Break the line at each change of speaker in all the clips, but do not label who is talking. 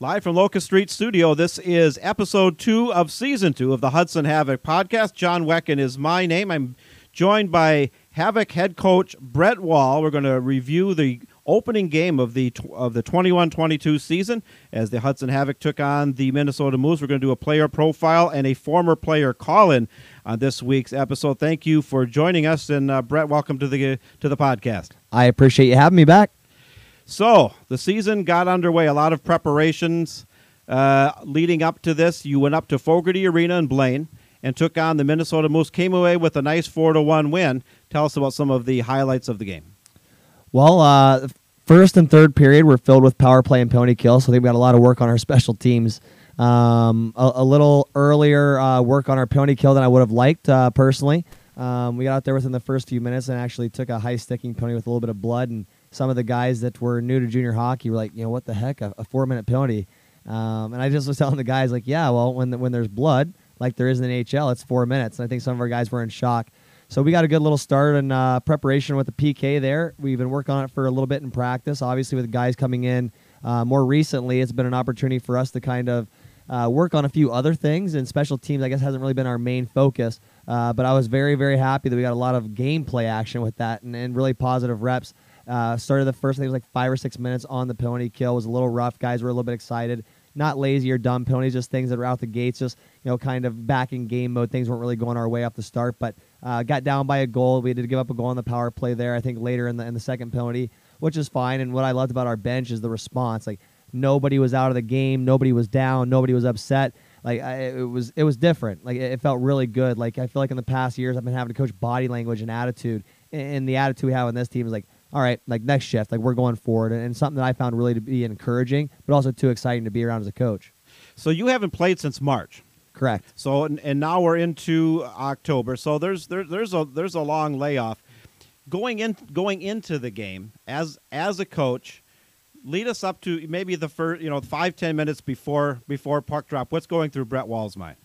Live from Locust Street Studio, this is episode two of season two of the Hudson Havoc podcast. Jon Wecken is my name. I'm joined by Havoc head coach Brett Wall. We're going to review the opening game of the of the 21-22 season as the Hudson Havoc took on the Minnesota Moose. We're going to do a player profile and a former player call-in on this week's episode. Thank you for joining us, and uh, Brett, welcome to the to the podcast.
I appreciate you having me back.
So the season got underway. A lot of preparations uh, leading up to this. You went up to Fogerty Arena in Blaine and took on the Minnesota Moose. Came away with a nice four to one win. Tell us about some of the highlights of the game.
Well, uh, first and third period were filled with power play and penalty kill, so I think we got a lot of work on our special teams. Um, a, a, little earlier uh, work on our penalty kill than I would have liked uh, personally. Um, we got out there within the first few minutes and actually took a high sticking penalty with a little bit of blood and some of the guys that were new to junior hockey were like, you know, what the heck, a, a four minute penalty. Um, and I just was telling the guys like, yeah, well, when the, when there's blood, like there is in the NHL, it's four minutes. And I think some of our guys were in shock. So we got a good little start in uh, preparation with the PK there. We've been working on it for a little bit in practice. Obviously, with guys coming in uh, more recently, it's been an opportunity for us to kind of uh, work on a few other things. And special teams, I guess, hasn't really been our main focus. Uh, but I was very, very happy that we got a lot of gameplay action with that and, and really positive reps. Uh, started the first, I think it was like five or six minutes on the penalty kill. It was a little rough. Guys were a little bit excited. Not lazy or dumb penalties, just things that were out the gates, just you know, kind of back in game mode. Things weren't really going our way off the start, but uh, got down by a goal. We to give up a goal on the power play there. I think later in the in the second penalty, which is fine. And what I loved about our bench is the response. Like nobody was out of the game, nobody was down, nobody was upset. Like I, it was it was different. Like it, it felt really good. Like I feel like in the past years I've been having to coach body language and attitude, and the attitude we have on this team is like all right, like next shift, like we're going forward, and, and something that I found really to be encouraging, but also too exciting to be around as a coach.
So you haven't played since March.
Correct.
So and, and now we're into October. So there's there, there's a there's a long layoff. Going in going into the game as as a coach, lead us up to maybe the first you know five ten minutes before before puck drop. What's going through Brett Wall's mind?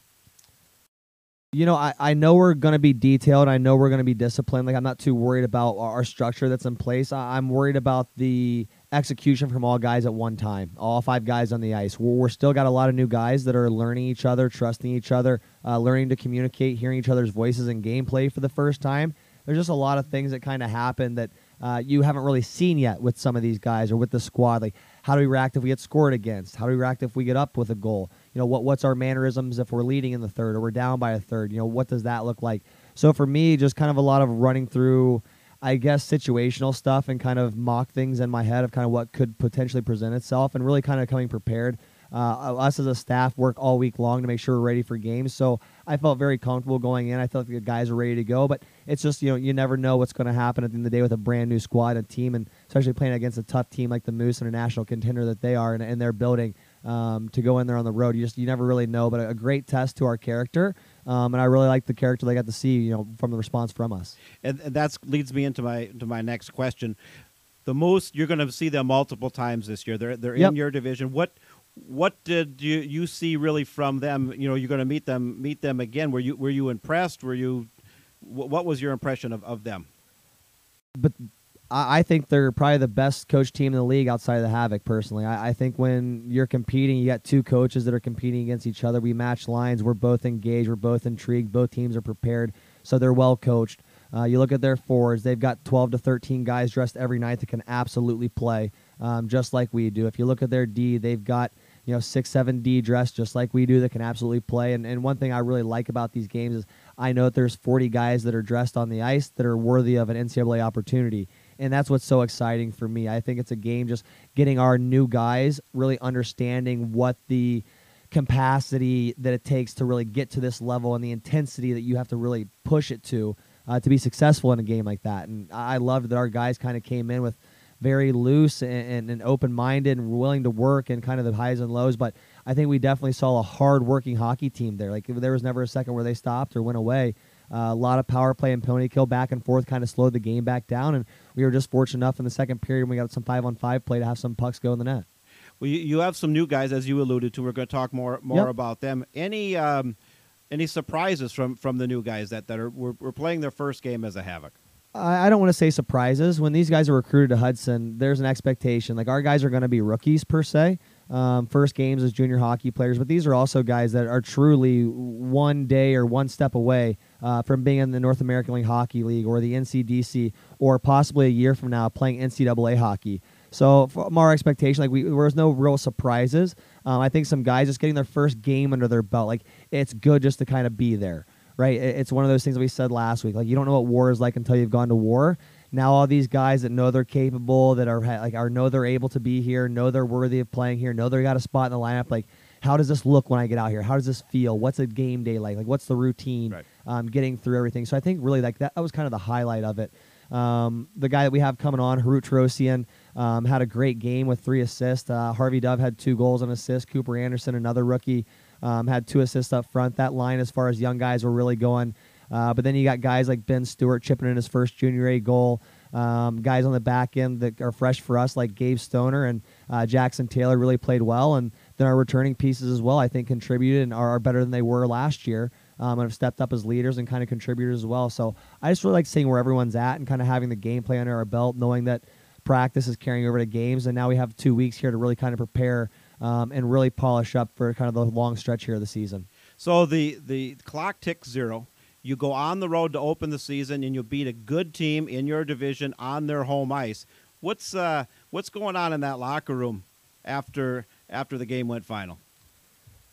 You know, I, I know we're going to be detailed. I know we're going to be disciplined. Like, I'm not too worried about our structure that's in place. I, am worried about the execution from all guys at one time, all five guys on the ice. We're, we're still got a lot of new guys that are learning each other, trusting each other, uh, learning to communicate, hearing each other's voices and gameplay for the first time. There's just a lot of things that kind of happen that uh, you haven't really seen yet with some of these guys or with the squad. Like, how do we react if we get scored against? How do we react if we get up with a goal? You know what what's our mannerisms if we're leading in the third or we're down by a third you know what does that look like so for me just kind of a lot of running through i guess situational stuff and kind of mock things in my head of kind of what could potentially present itself and really kind of coming prepared uh, us as a staff work all week long to make sure we're ready for games. So I felt very comfortable going in. I felt like the guys are ready to go, but it's just you know you never know what's going to happen at the end of the day with a brand new squad and team, and especially playing against a tough team like the Moose and a national contender that they are, and, and they're building um, to go in there on the road. You just you never really know, but a, a great test to our character. Um, and I really like the character they got to see, you know, from the response from us.
And, and that leads me into my to my next question. The most you're going to see them multiple times this year. They're they're yep. in your division. What what did you you see really from them? You know, you're going to meet them meet them again. Were you were you impressed? Were you what was your impression of, of them?
But I, think they're probably the best coach team in the league outside of the Havoc. Personally, I, I, think when you're competing, you got two coaches that are competing against each other. We match lines. We're both engaged. We're both intrigued. Both teams are prepared, so they're well coached. Uh, you look at their forwards; they've got 12 to 13 guys dressed every night that can absolutely play, um, just like we do. If you look at their D, they've got you know six, seven D dressed just like we do that can absolutely play. And, and one thing I really like about these games is I know that there's 40 guys that are dressed on the ice that are worthy of an NCAA opportunity and that's what's so exciting for me. I think it's a game just getting our new guys really understanding what the capacity that it takes to really get to this level and the intensity that you have to really push it to uh, to be successful in a game like that. And I loved that our guys kind of came in with very loose and, and, and open minded and willing to work and kind of the highs and lows. But I think we definitely saw a hard working hockey team there. Like there was never a second where they stopped or went away. Uh, a lot of power play and penalty kill back and forth kind of slowed the game back down. And we were just fortunate enough in the second period when we got some five on five play to have some pucks go in the net.
Well, you, you have some new guys, as you alluded to. We're going to talk more more yep. about them. Any um, any surprises from, from the new guys that, that are were, were playing their first game as a Havoc?
I don't want to say surprises. When these guys are recruited to Hudson, there's an expectation. Like our guys are going to be rookies per se. um, first games as junior hockey players, but these are also guys that are truly one day or one step away uh, from being in the North American League Hockey League or the NCDC, or possibly a year from now playing NCAA hockey. So from our expectation, like we, there was no real surprises. Um, I think some guys just getting their first game under their belt, like it's good just to kind of be there, right? It's one of those things that we said last week. Like you don't know what war is like until you've gone to war. Now all these guys that know they're capable, that are like are know they're able to be here, know they're worthy of playing here, know they got a spot in the lineup. Like how does this look when I get out here? How does this feel? What's a game day like? Like what's the routine?
Right.
Um, getting through everything. So I think really like that, that was kind of the highlight of it. Um, the guy that we have coming on, Harout Torosian, um, had a great game with three assists. Uh, Harvey Dove had two goals and assists. Cooper Anderson, another rookie, um, had two assists up front. That line, as far as young guys, were really going. Uh, but then you got guys like Ben Stewart chipping in his first junior A goal. Um, guys on the back end that are fresh for us, like Gabe Stoner and uh, Jackson Taylor, really played well. And then our returning pieces as well, I think, contributed and are, are better than they were last year. Um, and have stepped up as leaders and kind of contributors as well. So I just really like seeing where everyone's at and kind of having the gameplay under our belt, knowing that practice is carrying over to games, and now we have two weeks here to really kind of prepare um, and really polish up for kind of the long stretch here of the season.
So the the clock ticks zero. You go on the road to open the season, and you beat a good team in your division on their home ice. What's uh, what's going on in that locker room after after the game went final?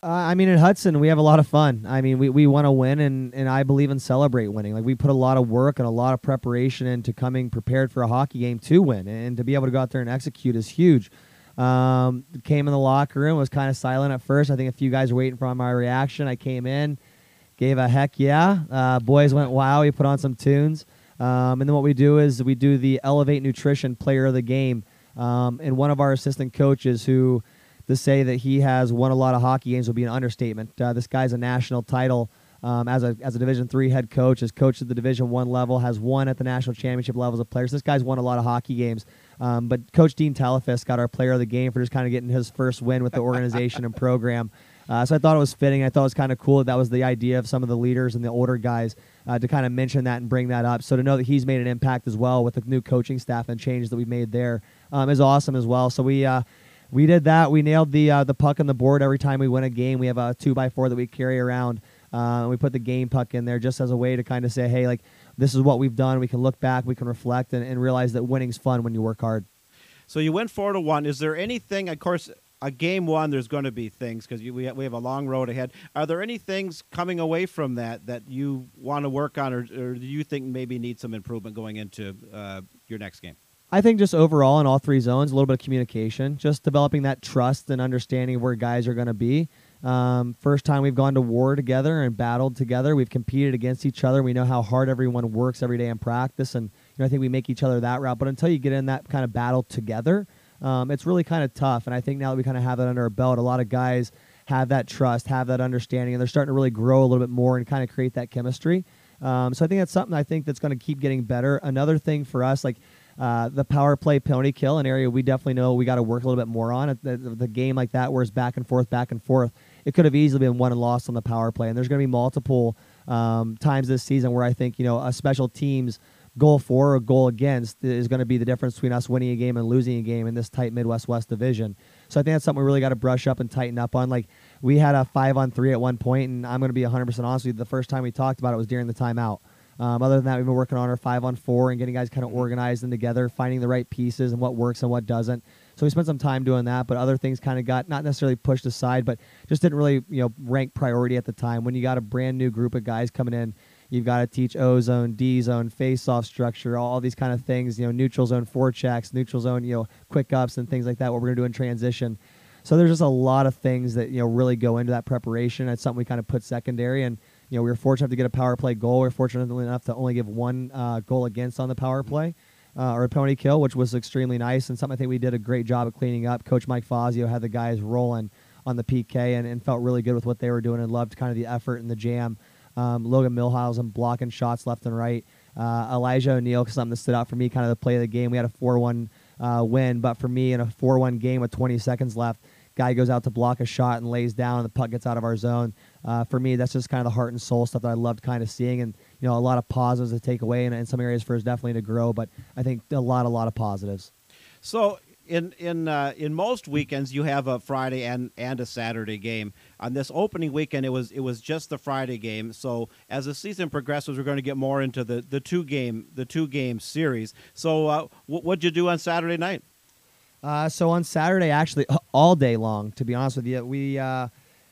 Uh, I mean, in Hudson, we have a lot of fun. I mean, we, we want to win, and, and I believe in celebrate winning. Like, we put a lot of work and a lot of preparation into coming prepared for a hockey game to win, and to be able to go out there and execute is huge. Um, came in the locker room, was kind of silent at first. I think a few guys were waiting for my reaction. I came in, gave a heck yeah. Uh, boys went wow. We put on some tunes. Um, and then what we do is we do the Elevate Nutrition Player of the Game. Um, and one of our assistant coaches who – to say that he has won a lot of hockey games would be an understatement. Uh, this guy's a national title um, as a as a Division three head coach, has coached at the Division one level, has won at the national championship levels of players. This guy's won a lot of hockey games. Um, but Coach Dean Talafous got our player of the game for just kind of getting his first win with the organization and program. Uh, so I thought it was fitting. I thought it was kind of cool that, that was the idea of some of the leaders and the older guys uh, to kind of mention that and bring that up. So to know that he's made an impact as well with the new coaching staff and changes that we've made there um, is awesome as well. So we uh, we did that. We nailed the uh, the puck on the board every time we win a game. We have a two by four that we carry around. Uh, and we put the game puck in there just as a way to kind of say, hey, like this is what we've done. We can look back, we can reflect, and, and realize that winning's fun when you work hard.
So you went four to one. Is there anything? Of course, a game one, there's going to be things because we we have a long road ahead. Are there any things coming away from that that you want to work on, or, or do you think maybe need some improvement going into uh, your next game?
I think just overall in all three zones, a little bit of communication, just developing that trust and understanding where guys are going to be. Um, first time we've gone to war together and battled together. We've competed against each other. We know how hard everyone works every day in practice, and you know I think we make each other that route. But until you get in that kind of battle together, um, it's really kind of tough. And I think now that we kind of have that under our belt, a lot of guys have that trust, have that understanding, and they're starting to really grow a little bit more and kind of create that chemistry. Um, so I think that's something I think that's going to keep getting better. Another thing for us, like uh, the power play penalty kill, an area we definitely know we got to work a little bit more on. The, the, game like that, where it's back and forth, back and forth, it could have easily been won and lost on the power play. And there's going to be multiple um, times this season where I think you know a special teams goal for or goal against is going to be the difference between us winning a game and losing a game in this tight Midwest West division. So I think that's something we really got to brush up and tighten up on. Like we had a five on three at one point, and I'm going to be 100% honest with you. The first time we talked about it was during the timeout. Um, other than that, we've been working on our five on four and getting guys kind of organized and together, finding the right pieces and what works and what doesn't. So we spent some time doing that, but other things kind of got not necessarily pushed aside, but just didn't really you know rank priority at the time. When you got a brand new group of guys coming in, you've got to teach O zone, D zone, face off structure, all these kind of things. You know, neutral zone forechecks, neutral zone, you know, quick ups and things like that. What we're gonna do in transition. So there's just a lot of things that you know really go into that preparation. It's something we kind of put secondary and you know, we were fortunate to get a power play goal. We were fortunate enough to only give one uh, goal against on the power play uh, or a penalty kill, which was extremely nice and something I think we did a great job of cleaning up. Coach Mike Fazio had the guys rolling on the PK and, and felt really good with what they were doing and loved kind of the effort and the jam. Um, Logan Milhausen blocking shots left and right. Uh, Elijah O'Neill, something that stood out for me, kind of the play of the game. We had a 4 1 uh, win, but for me, in a 4 1 game with 20 seconds left, guy goes out to block a shot and lays down, and the puck gets out of our zone uh, for me, that's just kind of the heart and soul stuff that I loved kind of seeing, and you know, a lot of positives to take away, and in some areas for us definitely to grow. But I think a lot, a lot of positives.
So in in uh, in most weekends you have a Friday and and a Saturday game. On this opening weekend, it was it was just the Friday game. So as the season progresses, we're going to get more into the, the two game the two game series. So uh, what what'd you do on Saturday night?
Uh, so on Saturday, actually, all day long, to be honest with you, we uh,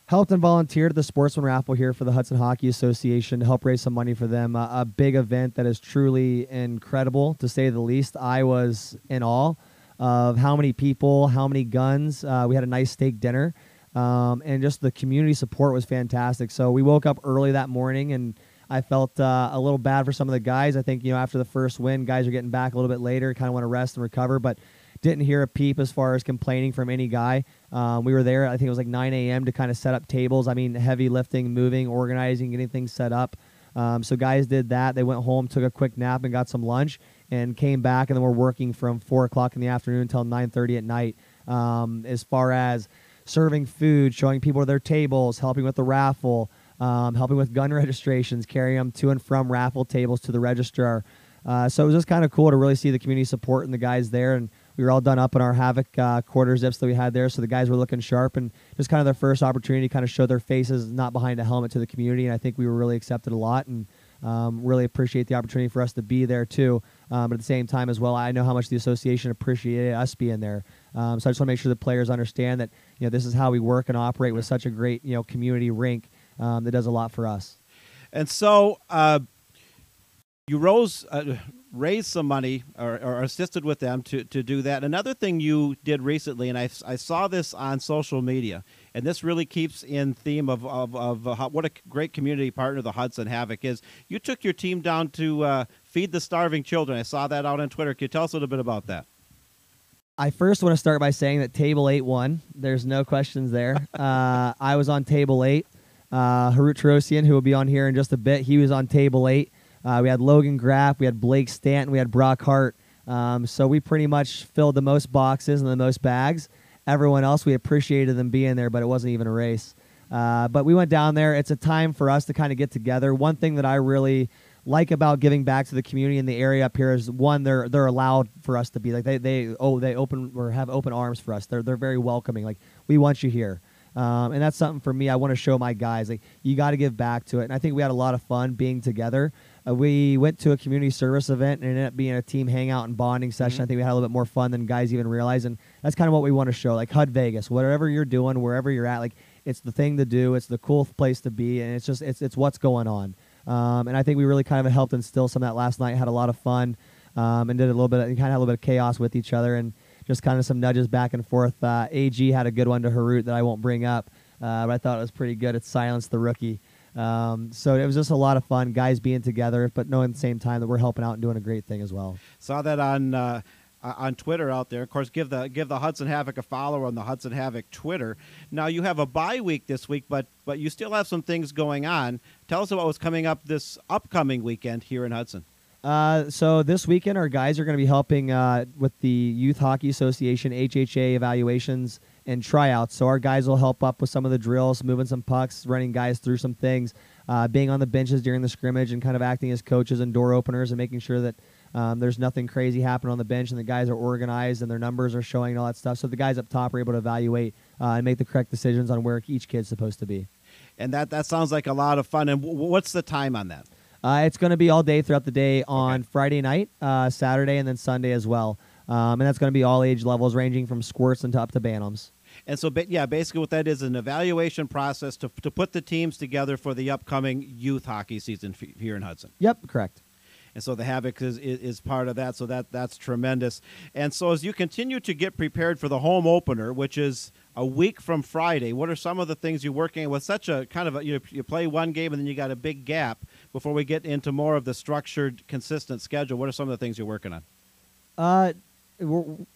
helped and volunteered at the Sportsman Raffle here for the Hudson Hockey Association to help raise some money for them. Uh, a big event that is truly incredible, to say the least. I was in awe of how many people, how many guns. Uh, we had a nice steak dinner, um, and just the community support was fantastic. So we woke up early that morning, and I felt uh, a little bad for some of the guys. I think you know after the first win, guys are getting back a little bit later, kind of want to rest and recover, but didn't hear a peep as far as complaining from any guy. Um, we were there, I think it was like 9 a.m. to kind of set up tables. I mean, heavy lifting, moving, organizing, getting things set up. Um, so guys did that. They went home, took a quick nap, and got some lunch, and came back. And then we're working from four o'clock in the afternoon until 9:30 at night. Um, as far as serving food, showing people their tables, helping with the raffle, um, helping with gun registrations, carrying them to and from raffle tables to the registrar. Uh, so it was just kind of cool to really see the community support and the guys there and we were all done up in our Havoc uh, quarter zips that we had there, so the guys were looking sharp and just kind of their first opportunity to kind of show their faces not behind a helmet to the community. And I think we were really accepted a lot and um, really appreciate the opportunity for us to be there too. Um, but at the same time as well, I know how much the association appreciated us being there. Um, so I just want to make sure the players understand that you know this is how we work and operate with such a great you know community rink um, that does a lot for us.
And so uh, you rose. Uh, raised some money or, or, assisted with them to, to do that. Another thing you did recently, and I, I saw this on social media, and this really keeps in theme of, of, of uh, what a great community partner the Hudson Havoc is. You took your team down to uh, feed the starving children. I saw that out on Twitter. Can you tell us a little bit about that?
I first want to start by saying that table eight won. There's no questions there. uh, I was on table eight. Uh, Harout Torosian, who will be on here in just a bit, he was on table eight. Uh, we had Logan Graff, we had Blake Stanton, we had Brock Hart. Um, so we pretty much filled the most boxes and the most bags. Everyone else, we appreciated them being there, but it wasn't even a race. Uh, but we went down there. It's a time for us to kind of get together. One thing that I really like about giving back to the community in the area up here is one they're they're allowed for us to be like they they oh they open or have open arms for us. They're they're very welcoming. Like we want you here. Um, and that's something for me. I want to show my guys like you got to give back to it. And I think we had a lot of fun being together. Uh, we went to a community service event and ended up being a team hangout and bonding session. Mm-hmm. I think we had a little bit more fun than guys even realize, and that's kind of what we want to show. Like HUD Vegas, whatever you're doing, wherever you're at, like it's the thing to do. It's the cool place to be, and it's just it's it's what's going on. Um, and I think we really kind of helped instill some of that last night. Had a lot of fun, um, and did a little bit, of, kind of had a little bit of chaos with each other, and just kind of some nudges back and forth. Uh, Ag had a good one to Harout that I won't bring up, uh, but I thought it was pretty good. It silenced the rookie. Um, so it was just a lot of fun, guys being together, but knowing at the same time that we're helping out and doing a great thing as well.
Saw that on uh, on Twitter out there. Of course, give the give the Hudson Havoc a follow on the Hudson Havoc Twitter. Now you have a bye week this week, but but you still have some things going on. Tell us about what's coming up this upcoming weekend here in Hudson.
Uh, so this weekend, our guys are going to be helping uh, with the Youth Hockey Association HHA evaluations and tryouts. So our guys will help up with some of the drills, moving some pucks, running guys through some things, uh, being on the benches during the scrimmage, and kind of acting as coaches and door openers and making sure that um, there's nothing crazy happening on the bench and the guys are organized and their numbers are showing and all that stuff. So the guys up top are able to evaluate uh, and make the correct decisions on where each kid's supposed to be.
And that that sounds like a lot of fun. And w- what's the time on that?
Uh, it's going to be all day throughout the day on okay. Friday night, uh, Saturday, and then Sunday as well. Um, and that's going to be all age levels, ranging from squirts and up to bantams.
And so, yeah, basically what that is an evaluation process to, to put the teams together for the upcoming youth hockey season here in Hudson.
Yep, correct.
And so the Havoc is, is, is, part of that. So that that's tremendous. And so as you continue to get prepared for the home opener, which is a week from Friday, what are some of the things you're working on? with? Such a kind of a, you, you play one game and then you got a big gap before we get into more of the structured, consistent schedule. What are some of the things you're working on?
Uh,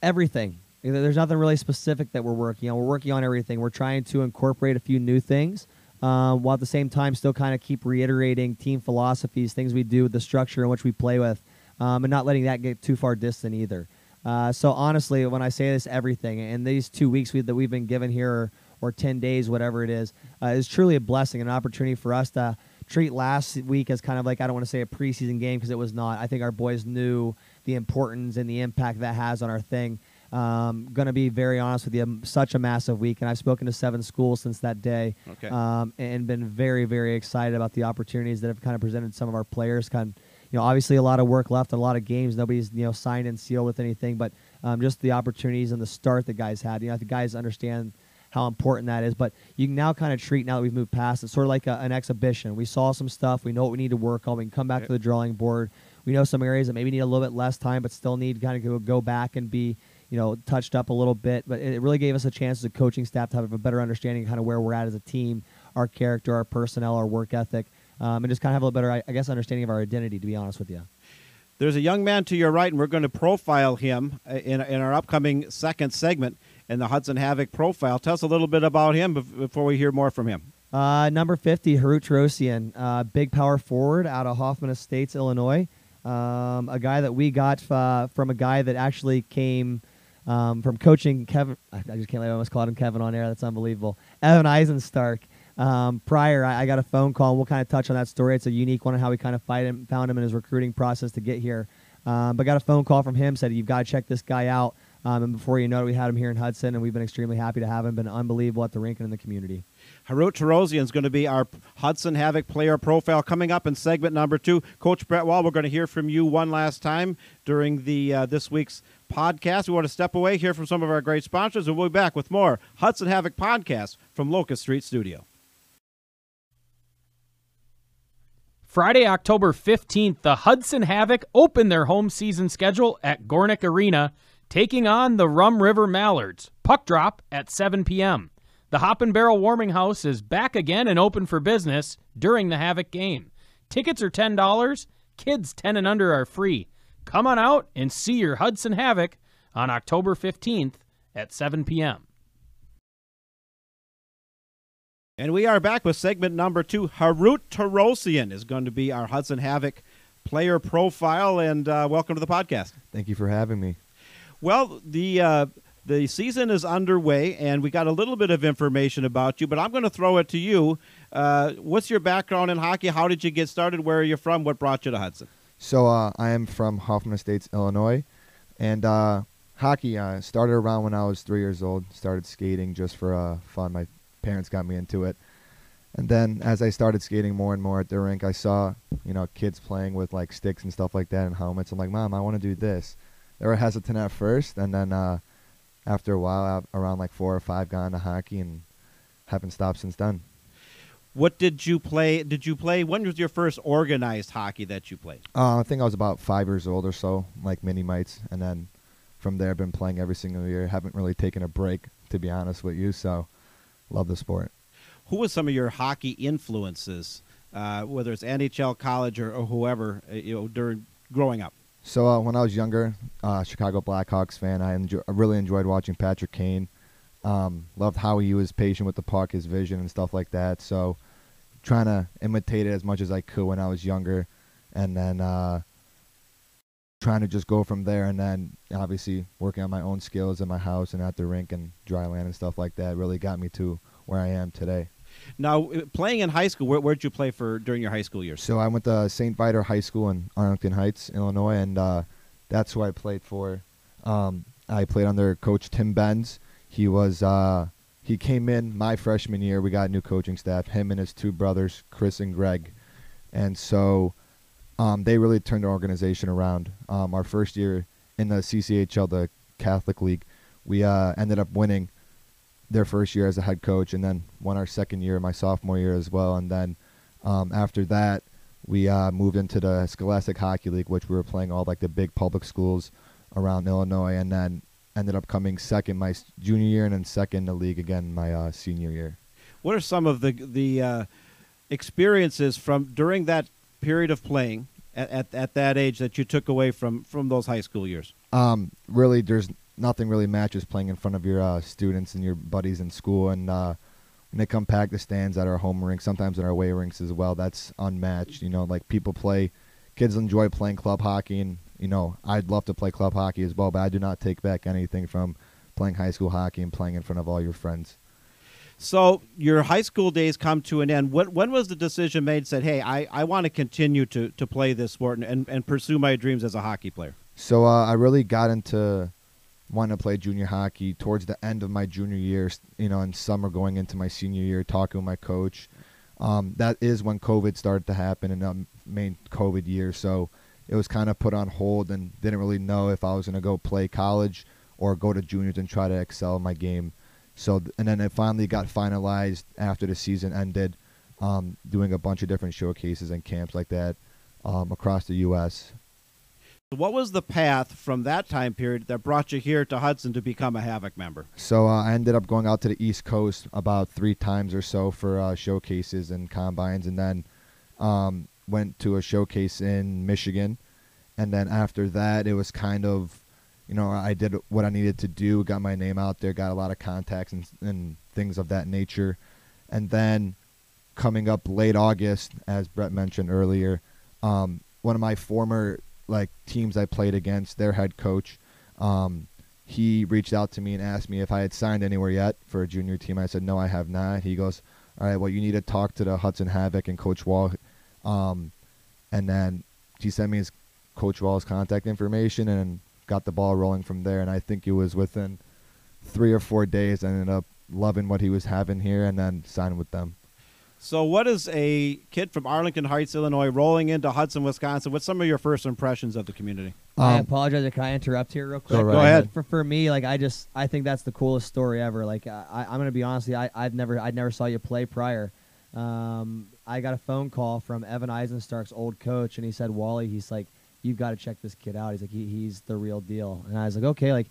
everything. There's nothing really specific that we're working on. We're working on everything. We're trying to incorporate a few new things, um, while at the same time still kind of keep reiterating team philosophies, things we do, the structure in which we play with, um, and not letting that get too far distant either. Uh, so honestly, when I say this, everything in these two weeks we, that we've been given here, or, or ten days, whatever it is, uh, is truly a blessing, an opportunity for us to treat last week as kind of like I don't want to say a preseason game because it was not. I think our boys knew the importance and the impact that has on our thing. Um, going to be very honest with you, such a massive week, and I've spoken to seven schools since that day,
Okay.
um, and been very, very excited about the opportunities that have kind of presented some of our players. Kind, of, you know, obviously a lot of work left, a lot of games. Nobody's you know signed and sealed with anything, but um, just the opportunities and the start that guys had. You know, the guys understand how important that is. But you can now kind of treat now that we've moved past it, sort of like a, an exhibition. We saw some stuff. We know what we need to work on. We can come back to the drawing board. We know some areas that maybe need a little bit less time, but still need kind of go, go back and be you know touched up a little bit. But it really gave us a chance as a coaching staff to have a better understanding of kind of where we're at as a team, our character, our personnel, our work ethic. Um, and just kind of have a little better, I- guess, understanding of our identity. To be honest with you,
There's a young man to your right, and we're going to profile him uh, in, in our upcoming second segment in the Hudson Havoc profile. Tell us a little bit about him before we hear more from him.
Uh, number 50, Harout Torosian, uh, big power forward out of Hoffman Estates, Illinois. Um, a guy that we got uh, from a guy that actually came um, from coaching Kevin. I just can't believe I almost called him Kevin on air. That's unbelievable. Evan Eisenstark. Um, prior, I, I got a phone call, we'll kind of touch on that story. It's a unique one on how we kind of fight him, found him in his recruiting process to get here. Um, but got a phone call from him, said, You've got to check this guy out. Um, and before you know it, we had him here in Hudson, and we've been extremely happy to have him. Been unbelievable at the rink and in the community.
Harout Torosian is going to be our Hudson Havoc player profile coming up in segment number two. Coach Brett Wall, we're going to hear from you one last time during the uh, this week's podcast. We want to step away, hear from some of our great sponsors, and we'll be back with more Hudson Havoc podcast from Locust Street Studio.
Friday, October 15th, the Hudson Havoc open their home season schedule at Gornick Arena, taking on the Rum River Mallards. Puck drop at 7 p.m. The Hop and Barrel Warming House is back again and open for business during the Havoc game. Tickets are $10. Kids 10 and under are free. Come on out and see your Hudson Havoc on October 15th at 7 p.m.
And we are back with segment number two. Harout Torosian is going to be our Hudson Havoc player profile, and uh, welcome to the podcast.
Thank you for having me.
Well, the uh, the season is underway, and we got a little bit of information about you, but I'm going to throw it to you. Uh, what's your background in hockey? How did you get started? Where are you from? What brought you to Hudson?
So uh, I am from Hoffman Estates, Illinois, and uh, hockey uh, started around when I was three years old. Started skating just for uh, fun. My parents got me into it, and then as I started skating more and more at the rink, I saw you know kids playing with like sticks and stuff like that and helmets. I'm like, Mom, I want to do this. They were hesitant at first, and then uh, after a while, around like four or five, got into hockey and haven't stopped since then.
What did you play? Did you play? When was your first organized hockey that you played?
Uh, I think I was about five years old or so, like mini mites, and then from there, I've been playing every single year. Haven't really taken a break, to be honest with you. So, love the sport.
Who was some of your hockey influences, uh, whether it's NHL, college, or, or whoever, uh, you know, during growing up?
So uh, when I was younger, uh, Chicago Blackhawks fan, I, enjoy, I really enjoyed watching Patrick Kane. Um, loved how he was patient with the puck, his vision and stuff like that. So trying to imitate it as much as I could when I was younger, and then uh, trying to just go from there. And then obviously working on my own skills in my house and at the rink and dry land and stuff like that really got me to where I am today.
Now, uh, playing in high school, where where'd you play for during your high school years?
So I went to St. Viator High School in Arlington Heights, Illinois, and uh, that's who I played for. Um, I played under Coach Tim Benz. He was uh, he came in my freshman year. We got new coaching staff. Him and his two brothers, Chris and Greg, and so um, they really turned our organization around. Um, our first year in the CCHL, the Catholic League, we uh, ended up winning their first year as a head coach, and then won our second year, my sophomore year as well. And then um, after that, we uh, moved into the Scholastic Hockey League, which we were playing all like the big public schools around Illinois, and then ended up coming second my junior year, and then second in the league again my uh, senior year.
What are some of the the uh, experiences from during that period of playing at, at, at that age that you took away from from those high school years?
Um, really, there's nothing really matches playing in front of your uh, students and your buddies in school, and uh, when they come pack the stands at our home rink, sometimes at our away rinks as well. That's unmatched. You know, like people play, kids enjoy playing club hockey, and you know, I'd love to play club hockey as well, but I do not take back anything from playing high school hockey and playing in front of all your friends.
So your high school days come to an end. When, when was the decision made? Said, "Hey, I, I want to continue to, to play this sport and, and, and pursue my dreams as a hockey player."
So uh, I really got into wanting to play junior hockey towards the end of my junior year, you know, in summer going into my senior year, talking with my coach. Um, that is when COVID started to happen in the main COVID year. So it was kind of put on hold and didn't really know if I was going to go play college or go to juniors and try to excel in my game. So, and then it finally got finalized after the season ended, um, doing a bunch of different showcases and camps like that um, across the U.S.
What was the path from that time period that brought you here to Hudson to become a Havoc member?
So uh, I ended up going out to the East Coast about three times or so for uh, showcases and combines, and then um, went to a showcase in Michigan. And then after that, it was kind of, you know, I did what I needed to do, got my name out there, got a lot of contacts and, and things of that nature. And then coming up late August, as Brett mentioned earlier, um, one of my former like teams I played against, their head coach, um, he reached out to me and asked me if I had signed anywhere yet for a junior team. I said no, I have not. He goes, all right, well you need to talk to the Hudson Havoc and Coach Wall, um, and then he sent me his Coach Wall's contact information and got the ball rolling from there. And I think it was within three or four days I ended up loving what he was having here and then signed with them.
So, what is a kid from Arlington Heights, Illinois, rolling into Hudson, Wisconsin? What's some of your first impressions of the community?
I
Um,
apologize. Can I interrupt here real quick?
Go right
Go ahead.
For, for me, like I just I think that's the coolest story ever. Like I, I'm gonna be honest, with you, I I've never I never saw you play prior. Um, I got a phone call from Evan Eisenstark's old coach, and he said, Wally, he's like, you've got to check this kid out. He's like, he, he's the real deal. And I was like, okay, like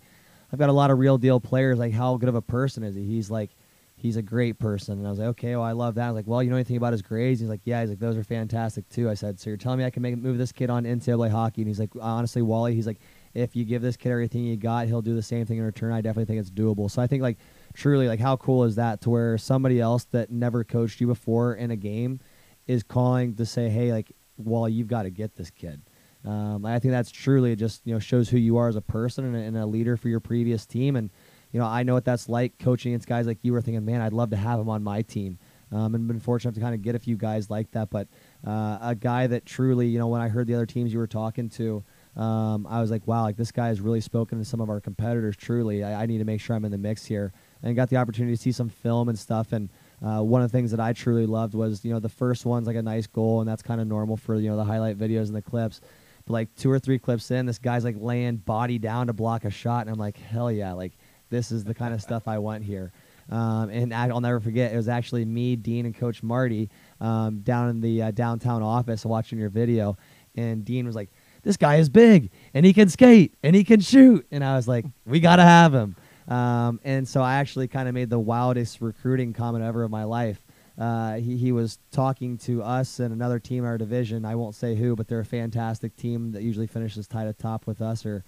I've got a lot of real deal players. Like, how good of a person is he? He's like, he's a great person. And I was like, okay, well, I love that. I was like, well, you know anything about his grades? He's like, yeah. He's like, those are fantastic too. I said, so you're telling me I can make move this kid on NCAA hockey? And he's like, honestly, Wally, he's like, if you give this kid everything you got, he'll do the same thing in return. I definitely think it's doable. So I think like truly, like how cool is that to where somebody else that never coached you before in a game is calling to say, hey, like, well you've got to get this kid. Um, I think that's truly just you know shows who you are as a person and a, and a leader for your previous team. And you know I know what that's like coaching against guys like you were thinking, man, I'd love to have him on my team. Um, and been fortunate to kind of get a few guys like that. But uh, a guy that truly, you know, when I heard the other teams you were talking to, um, I was like, wow, like this guy has really spoken to some of our competitors. Truly, I, I need to make sure I'm in the mix here. And got the opportunity to see some film and stuff. And uh, one of the things that I truly loved was, you know, the first one's like a nice goal, and that's kind of normal for you know the highlight videos and the clips. But like two or three clips in, this guy's like laying body down to block a shot, and I'm like, hell yeah, like this is the kind of stuff I want here. Um, and I'll never forget, it was actually me, Dean, and Coach Marty um, down in the uh, downtown office watching your video, and Dean was like, "This guy is big, and he can skate, and he can shoot," and I was like, "We gotta have him." Um, and so I actually kind of made the wildest recruiting comment ever of my life. Uh, he, he was talking to us and another team in our division. I won't say who, but they're a fantastic team that usually finishes tied at top with us or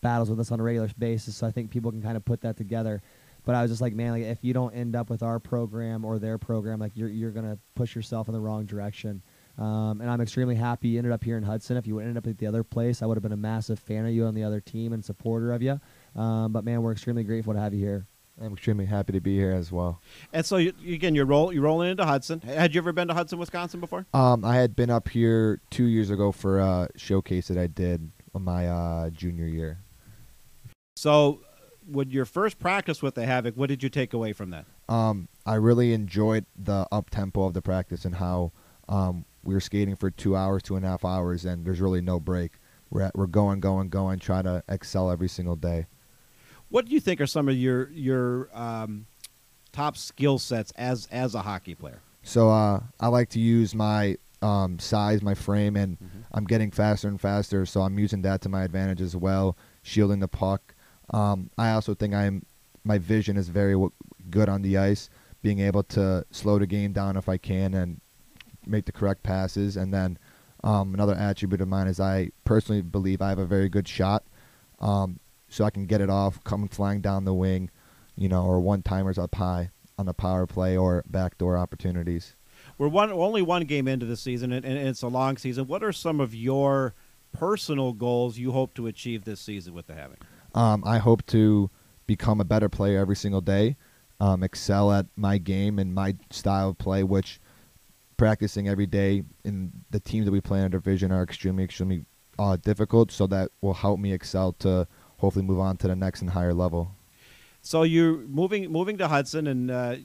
battles with us on a regular basis. So I think people can kind of put that together. But I was just like, man, like if you don't end up with our program or their program, like you're you're gonna push yourself in the wrong direction. Um, and I'm extremely happy you ended up here in Hudson. If you ended up at the other place, I would have been a massive fan of you on the other team and supporter of you. Um, but man, we're extremely grateful to have you here.
I'm extremely happy to be here as well.
And so, you, again, you're roll you're rolling into Hudson. Had you ever been to Hudson, Wisconsin before?
Um, I had been up here two years ago for a showcase that I did on my uh, junior year.
So, with your first practice with the Havoc, what did you take away from that?
Um, I really enjoyed the up tempo of the practice and how um, we were skating for two hours, two and a half hours, and there's really no break. We're at, we're going, going, going, trying to excel every single day.
What do you think are some of your your um, top skill sets as as a hockey player?
So uh, I like to use my um, size, my frame, and
Mhm.
I'm getting faster and faster. So I'm using that to my advantage as well, shielding the puck. Um, I also think I'm my vision is very w- good on the ice, being able to slow the game down if I can and make the correct passes. And then um, another attribute of mine is I personally believe I have a very good shot, um, so I can get it off, come flying down the wing, you know, or one timers up high on the power play or backdoor opportunities.
We're one only one game into the season, and, and it's a long season. What are some of your personal goals you hope to achieve this season with the Havoc?
Um, I hope to become a better player every single day, um, excel at my game and my style of play, which practicing every day in the teams that we play in our division are extremely, extremely uh, difficult. So that will help me excel to hopefully move on to the next and higher level.
So you're moving moving to Hudson, and uh,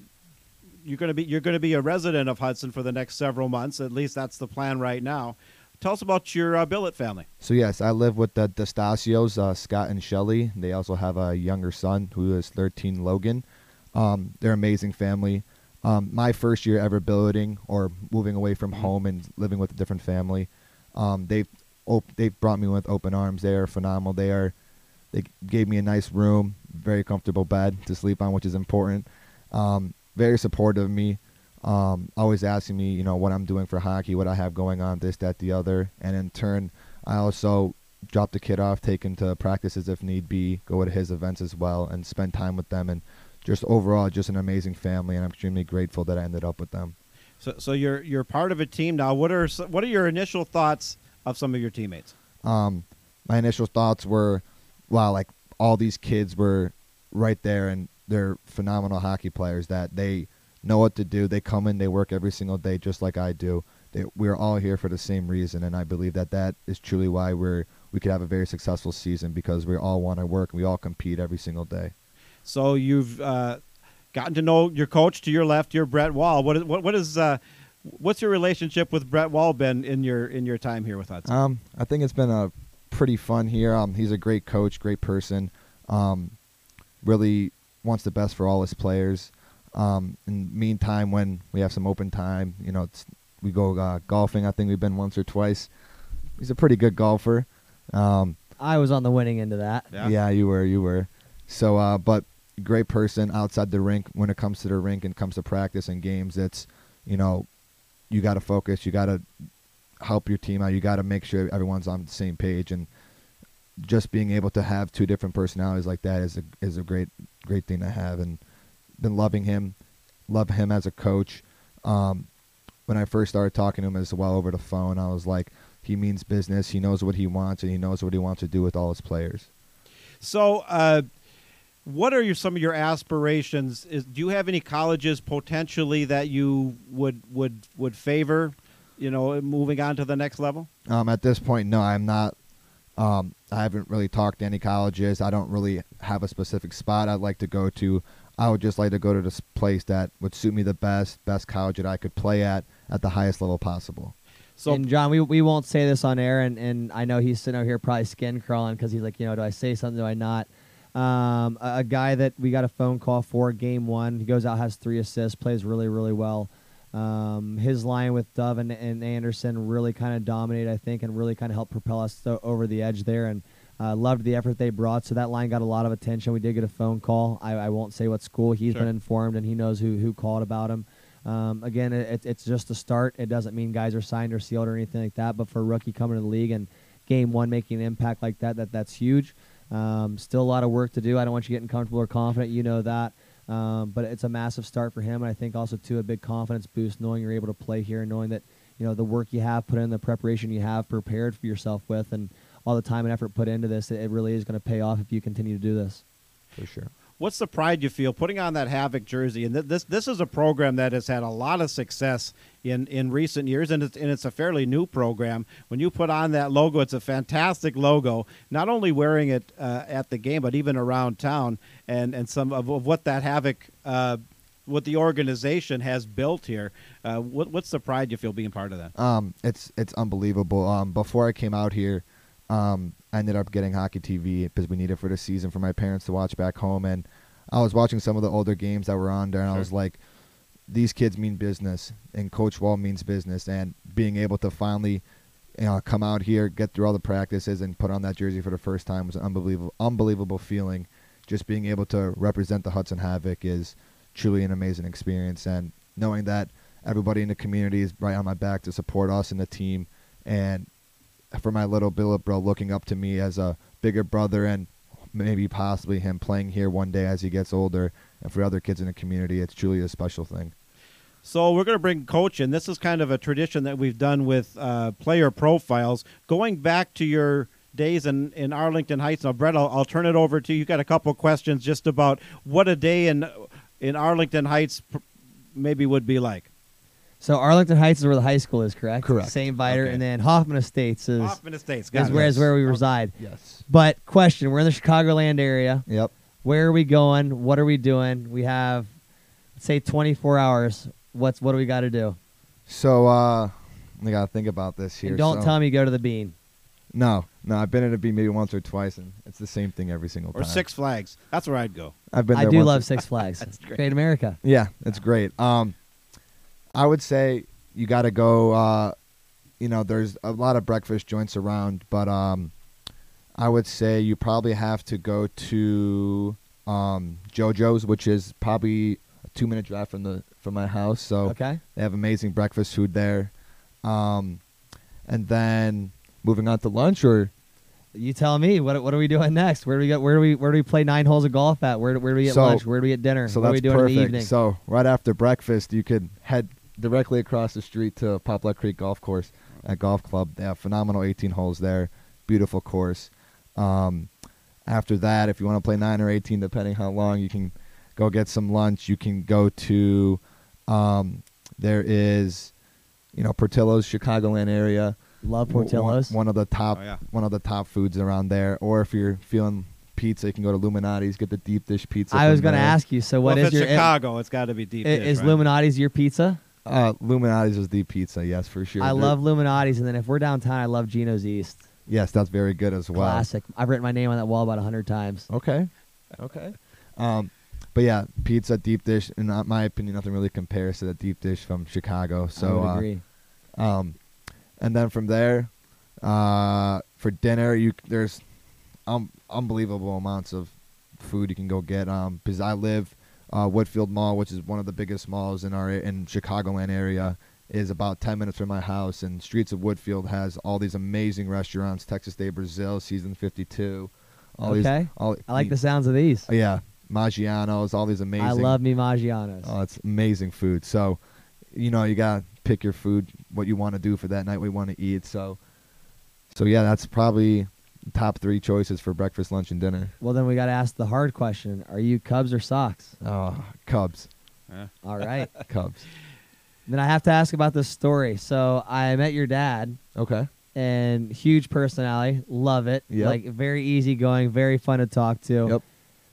you're going to be you're going to be a resident of Hudson for the next several months. At least that's the plan right now. Tell us about your uh, Billet family.
So yes, I live with the D'Estacios, uh, Scott and Shelly. They also have a younger son who is 13, Logan. Um, they're amazing family. Um, my first year ever billeting or moving away from home and living with a different family, um, they've op- they've brought me with open arms. They are phenomenal. They are they gave me a nice room, very comfortable bed to sleep on, which is important. Um, very supportive of me. Um, always asking me, you know, what I'm doing for hockey, what I have going on, this, that, the other. And in turn, I also drop the kid off, take him to practices if need be, go to his events as well, and spend time with them. And just overall, just an amazing family. And I'm extremely grateful that I ended up with them.
So, so you're you're part of a team now. What are what are your initial thoughts of some of your teammates?
Um, my initial thoughts were, wow, like all these kids were right there, and they're phenomenal hockey players. That they know what to do. They come in, they work every single day, just like I do. They, we're all here for the same reason, and I believe that that is truly why we're we could have a very successful season because we all want to work and we all compete every single day.
So you've uh, gotten to know your coach to your left, your Brett Wall. What is what, what is uh, what's your relationship with Brett Wall been in your in your time here with Hudson?
Um, I think it's been a pretty fun here. Um, he's a great coach, great person. Um, really wants the best for all his players. Um, in the meantime, when we have some open time, you know, it's, we go uh, golfing. I think we've been once or twice. He's a pretty good golfer. Um,
I was on the winning end of that.
Yeah.
yeah. you were, you were. So, uh, but great person outside the rink. When it comes to the rink and comes to practice and games, it's, you know, you got to focus. You got to help your team out. You got to make sure everyone's on the same page. And just being able to have two different personalities like that is a is a great great thing to have. And been loving him, love him as a coach. Um, when I first started talking to him as well over the phone, I was like, he means business. He knows what he wants, and he knows what he wants to do with all his players.
So, uh, what are your, some of your aspirations? Is, do you have any colleges potentially that you would would would favor? You know, moving on to the next level.
Um, at this point, no, I'm not. Um, I haven't really talked to any colleges. I don't really have a specific spot I'd like to go to. I would just like to go to this place that would suit me the best, best college that I could play at at the highest level possible.
So,
and Jon, we we won't say this on air, and, and I know he's sitting out here probably skin crawling because he's like, you know, do I say something? Do I not? Um, a, a guy that we got a phone call for game one. He goes out, has three assists, plays really, really well. Um, his line with Dove and, and Anderson really kind of dominated, I think, and really kind of helped propel us to, over the edge there. And uh, loved the effort they brought. So that line got a lot of attention. We did get a phone call. I, I won't say what school. He's
Sure.
been informed, and he knows who who called about him. Um, again, it, it's just a start. It doesn't mean guys are signed or sealed or anything like that. But for a rookie coming to the league and game one making an impact like that, that that's huge. Um, still a lot of work to do. I don't want you getting comfortable or confident. You know that. Um, but it's a massive start for him, and I think also too a big confidence boost knowing you're able to play here and knowing that you know the work you have put in, the preparation you have prepared for yourself with, and all the time and effort put into this, it, it really is going to pay off if you continue to do this.
For sure.
What's the pride you feel putting on that Havoc jersey? And th- this this is a program that has had a lot of success in, in recent years, and it's and it's a fairly new program. When you put on that logo, it's a fantastic logo. Not only wearing it uh, at the game, but even around town, and and some of, of what that Havoc. Uh, what the organization has built here, uh, what, what's the pride you feel being part of that?
Um, it's it's unbelievable. Um, before I came out here, um, I ended up getting hockey TV because we needed for the season for my parents to watch back home, and I was watching some of the older games that were on there, and
Sure.
I was like, these kids mean business, and Coach Wall means business, and being able to finally. You know, come out here, get through all the practices, and put on that jersey for the first time was an unbelievable, unbelievable feeling. Just being able to represent the Hudson Havoc is truly an amazing experience, and knowing that everybody in the community is right on my back to support us and the team, and for my little billet bro looking up to me as a bigger brother and maybe possibly him playing here one day as he gets older and for other kids in the community it's truly a special thing
So we're going to bring coach in. This is kind of a tradition that we've done with uh, player profiles. Going back to your days in, in Arlington Heights. Now, Brett, I'll, I'll turn it over to you. You got a couple questions just about what a day in in Arlington Heights maybe would be like.
So Arlington Heights is where the high school is, correct?
Correct.
St. Viator,
Okay.
and then Hoffman Estates is
Hoffman Estates.
is
it.
where is
Yes.
where we reside.
Yes.
But question: We're in the Chicagoland area.
Yep.
Where are we going? What are we doing? We have, say, 24 hours. What's what do we got to do?
So uh, I gotta think about this here.
And don't
so-
tell me you go to the Bean.
No, no. I've been at bean maybe once or twice, and it's the same thing every single time. Or.
Six Flags. That's where I'd go.
I've been.
I do
once
love
or-
Six Flags.
That's great.
Great America.
Yeah, it's great. Um, I would say you got to go. Uh, you know, there's a lot of breakfast joints around, but um, I would say you probably have to go to um, JoJo's, which is probably a two minute drive from the from my house. So
Okay.
they have amazing breakfast food there. Um, and then moving on to lunch, or
You tell me. What what are we doing next? Where do we go? Where do we where do we play nine holes of golf at? Where do- where do we get
So-
lunch? Where do we get dinner?
so
what are
that's
we doing
perfect.
in the evening?
So right after breakfast, you could head directly across the street to Poplar Creek Golf Course at Golf Club. They have phenomenal 18 holes there, beautiful course. Um, after that, if you want to play nine or 18, depending how long, you can go get some lunch. You can go to um, there is, you know, Portillo's Chicagoland area.
Love Portillo's.
One, one of the top
Oh, yeah.
one of the top foods around there. Or if you're feeling pizza, you can go to Lou Malnati's, get the deep dish pizza.
I was
going
going to ask you. So what
well,
is
if it's
your
Chicago, it's got to be deep.
i-
dish,
is
right?
Lou Malnati's your pizza?
Uh, Lou Malnati's is the pizza, yes, for sure.
I
They're-
love Lou Malnati's, and then if we're downtown, I love Gino's East.
Yes, that's very good as well.
Classic. I've written my name on that wall about hundred times.
Okay, okay. Um, but yeah, pizza, deep dish, in uh, my opinion, nothing really compares to the deep dish from Chicago. So,
I would
uh,
agree.
um, and then from there, uh, for dinner, you there's um, unbelievable amounts of food you can go get. Um, because I live uh, Woodfield Mall, which is one of the biggest malls in our in Chicagoland area, is about ten minutes from my house. And Streets of Woodfield has all these amazing restaurants: Texas de Brazil, Season Fifty Two. All these,
Okay.
all,
I like the sounds of these.
Yeah, Maggiano's, all these amazing.
I love me Maggiano's.
Oh, it's amazing food. So, you know, you gotta pick your food, what you want to do for that night, what you want to eat. So, so yeah, that's probably top three choices for breakfast, lunch, and dinner.
well, then we got to ask the hard question: Are you Cubs or Sox?
Oh, Cubs,
Yeah.
All right.
Cubs.
then I have to ask about this story. So I met your dad,
Okay.
and huge personality, love it.
Yep.
Like very easygoing, very fun to talk to.
Yep.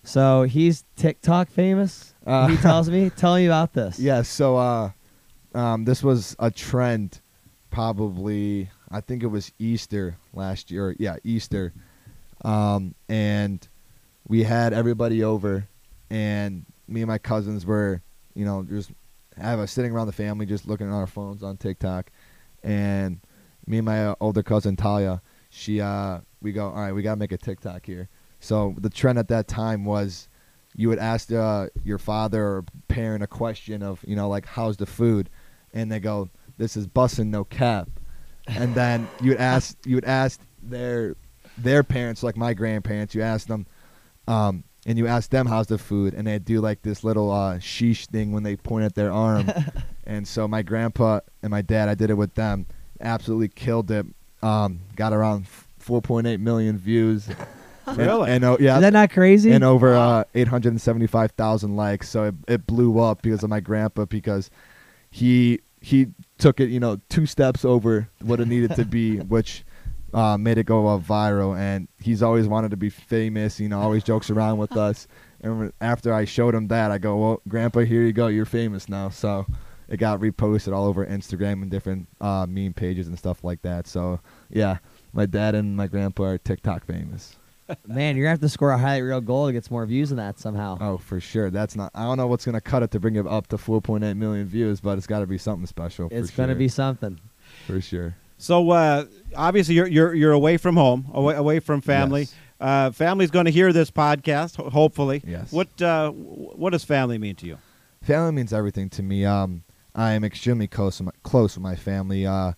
So he's TikTok famous.
Uh,
he tells me. Tell me about this.
Yeah. So, uh, um, this was a trend, probably. I think it was Easter last year. Yeah, Easter. Um, and we had everybody over, and me and my cousins were, you know, just have a sitting around the family, just looking at our phones on TikTok, and me and my uh, older cousin Talia, she, uh, we go, all right, we gotta make a TikTok here. So the trend at that time was, you would ask uh, your father or parent a question of, you know, like, how's the food, and they go, this is bussin' no cap, and then you would ask, you would ask their their parents, like my grandparents, you ask them, um, and you ask them how's the food, and they do like this little uh, sheesh thing when they point at their arm. and so my grandpa and my dad, I did it with them, absolutely killed it. Um, got around 4.8 million views.
Really?
And, and oh, yeah,
Is that not crazy?
and over uh, 875,000 likes. So it, it blew up because of my grandpa because he he took it, you know, two steps over what it needed to be, which uh, made it go uh, viral. And he's always wanted to be famous, you know, always jokes around with us. And after I showed him that, I go, well, Grandpa, here you go. You're famous now. So it got reposted all over Instagram and different uh, meme pages and stuff like that. So yeah, my dad and my grandpa are TikTok famous.
Man, you're gonna have to score a highlight reel goal to get some more views than that somehow.
Oh, for sure. That's not. I don't know what's gonna cut it to bring it up to 4.8 million views, but it's got to be something special.
it's
for
gonna
sure.
be something.
for sure.
So uh, obviously you're you're you're away from home, away away from family.
Yes.
Uh, family's going to hear this podcast, ho- hopefully.
Yes.
What uh, what does family mean to you?
Family means everything to me. Um, I am extremely close with my, close with my family. Uh,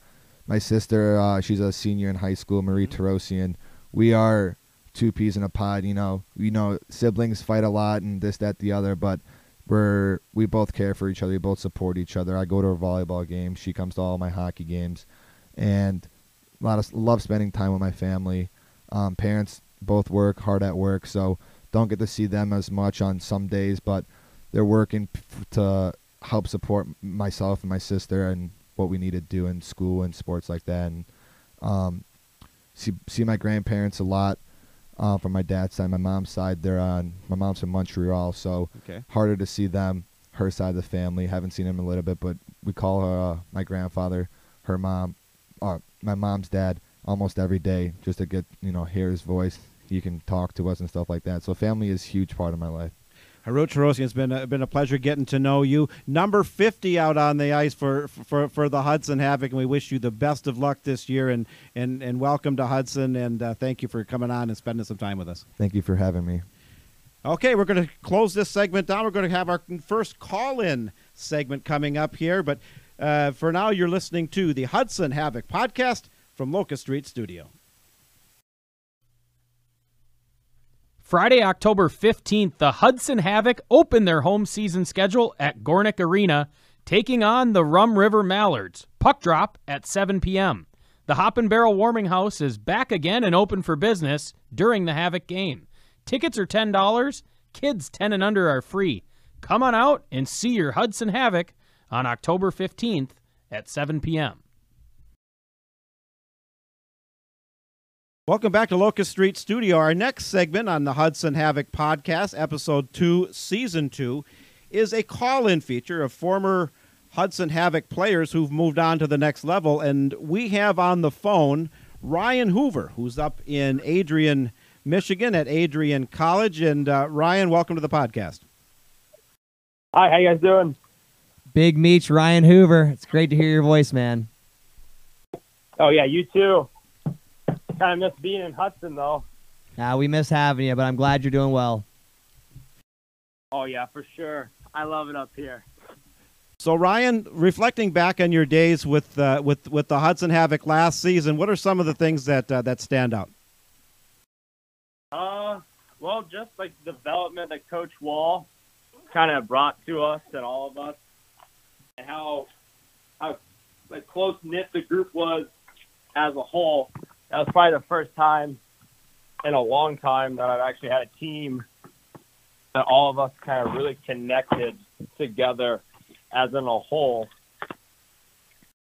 my sister, uh, she's a senior in high school, Marie Torosian. We are two peas in a pod. You know, you know, siblings fight a lot and this, that, the other, but we're we both care for each other. We both support each other. I go to her volleyball games. She comes to all my hockey games, and a lot of love spending time with my family. Um, parents both work hard at work, so don't get to see them as much on some days, but they're working to help support myself and my sister and what we need to do in school and sports like that. And um, see see my grandparents a lot uh, from my dad's side. My mom's side, they're on. My mom's from Montreal, so
Okay.
harder to see them. Her side of the family, haven't seen him a little bit, but we call her uh, my grandfather, her mom, uh, my mom's dad, almost every day, just to get you know hear his voice. He can talk to us and stuff like that. So family is a huge part of my life.
Harout Torosian, it's been a, been a pleasure getting to know you. Number 50 out on the ice for, for, for the Hudson Havoc, and we wish you the best of luck this year. And, and, and welcome to Hudson, and uh, thank you for coming on and spending some time with us.
Thank you for having me.
Okay, we're going to close this segment down. We're going to have our first call in segment coming up here. But uh, for now, you're listening to the Hudson Havoc podcast from Locust Street Studio.
Friday, October 15th, the Hudson Havoc open their home season schedule at Gornick Arena, taking on the Rum River Mallards. Puck drop at 7 p.m. The Hop and Barrel Warming House is back again and open for business during the Havoc game. Tickets are $10. Kids 10 and under are free. Come on out and see your Hudson Havoc on October 15th at 7 p.m.
Welcome back to Locust Street Studio. Our next segment on the Hudson Havoc podcast, episode two, season two, is a call in feature of former Hudson Havoc players who've moved on to the next level. And we have on the phone Ryan Hoover, who's up in Adrian, Michigan at Adrian College. And uh, Ryan, welcome to the podcast.
Hi, how you guys doing?
Big Meech, Ryan Hoover. It's great to hear your voice, man.
Oh yeah, you too. Kind of miss being in Hudson though.
Uh, we miss having you, but I'm glad you're doing well.
Oh yeah, for sure. I love it up here.
So, Ryan, reflecting back on your days with uh, with with the Hudson Havoc last season, what are some of the things that uh, that stand out?
Uh, well, just like development that Coach Wall kind of brought to us and all of us, and how how like close knit the group was as a whole. That was probably the first time in a long time that I've actually had a team that all of us kind of really connected together as in a whole.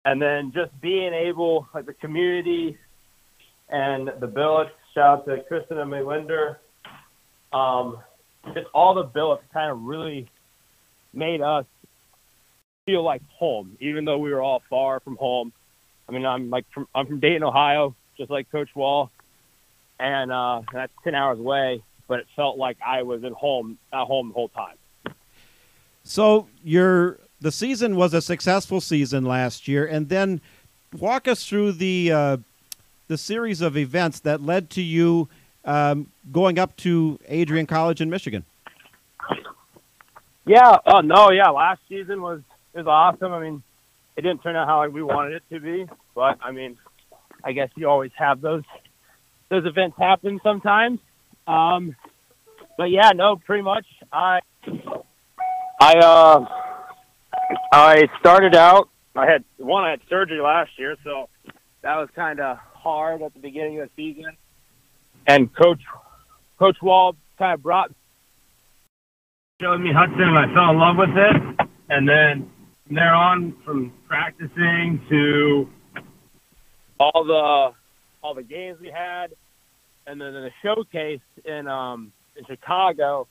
And then just being able, like the community and the billets, shout out to Kristen and Melinder, um, just all the billets kind of really made us feel like home, even though we were all far from home. I mean, I'm like from I'm from Dayton, Ohio, just like Coach Wall, and uh, that's ten hours away. But it felt like I was at home, at home the whole time.
So your the season was a successful season last year, and then walk us through the uh, the series of events that led to you um, going up to Adrian College in Michigan.
Yeah. Oh no. Yeah. Last season was was awesome. I mean, it didn't turn out how we wanted it to be, but I mean, I guess you always have those those events happen sometimes. Um, but yeah, no, pretty much. I I uh I started out. I had one. I had surgery last year, so that was kind of hard at the beginning of the season. And Coach Coach Wall kind of brought showed me Hudson, and I fell in love with it. And then from there on, from practicing to all the all the games we had, and then the showcase in um in Chicago,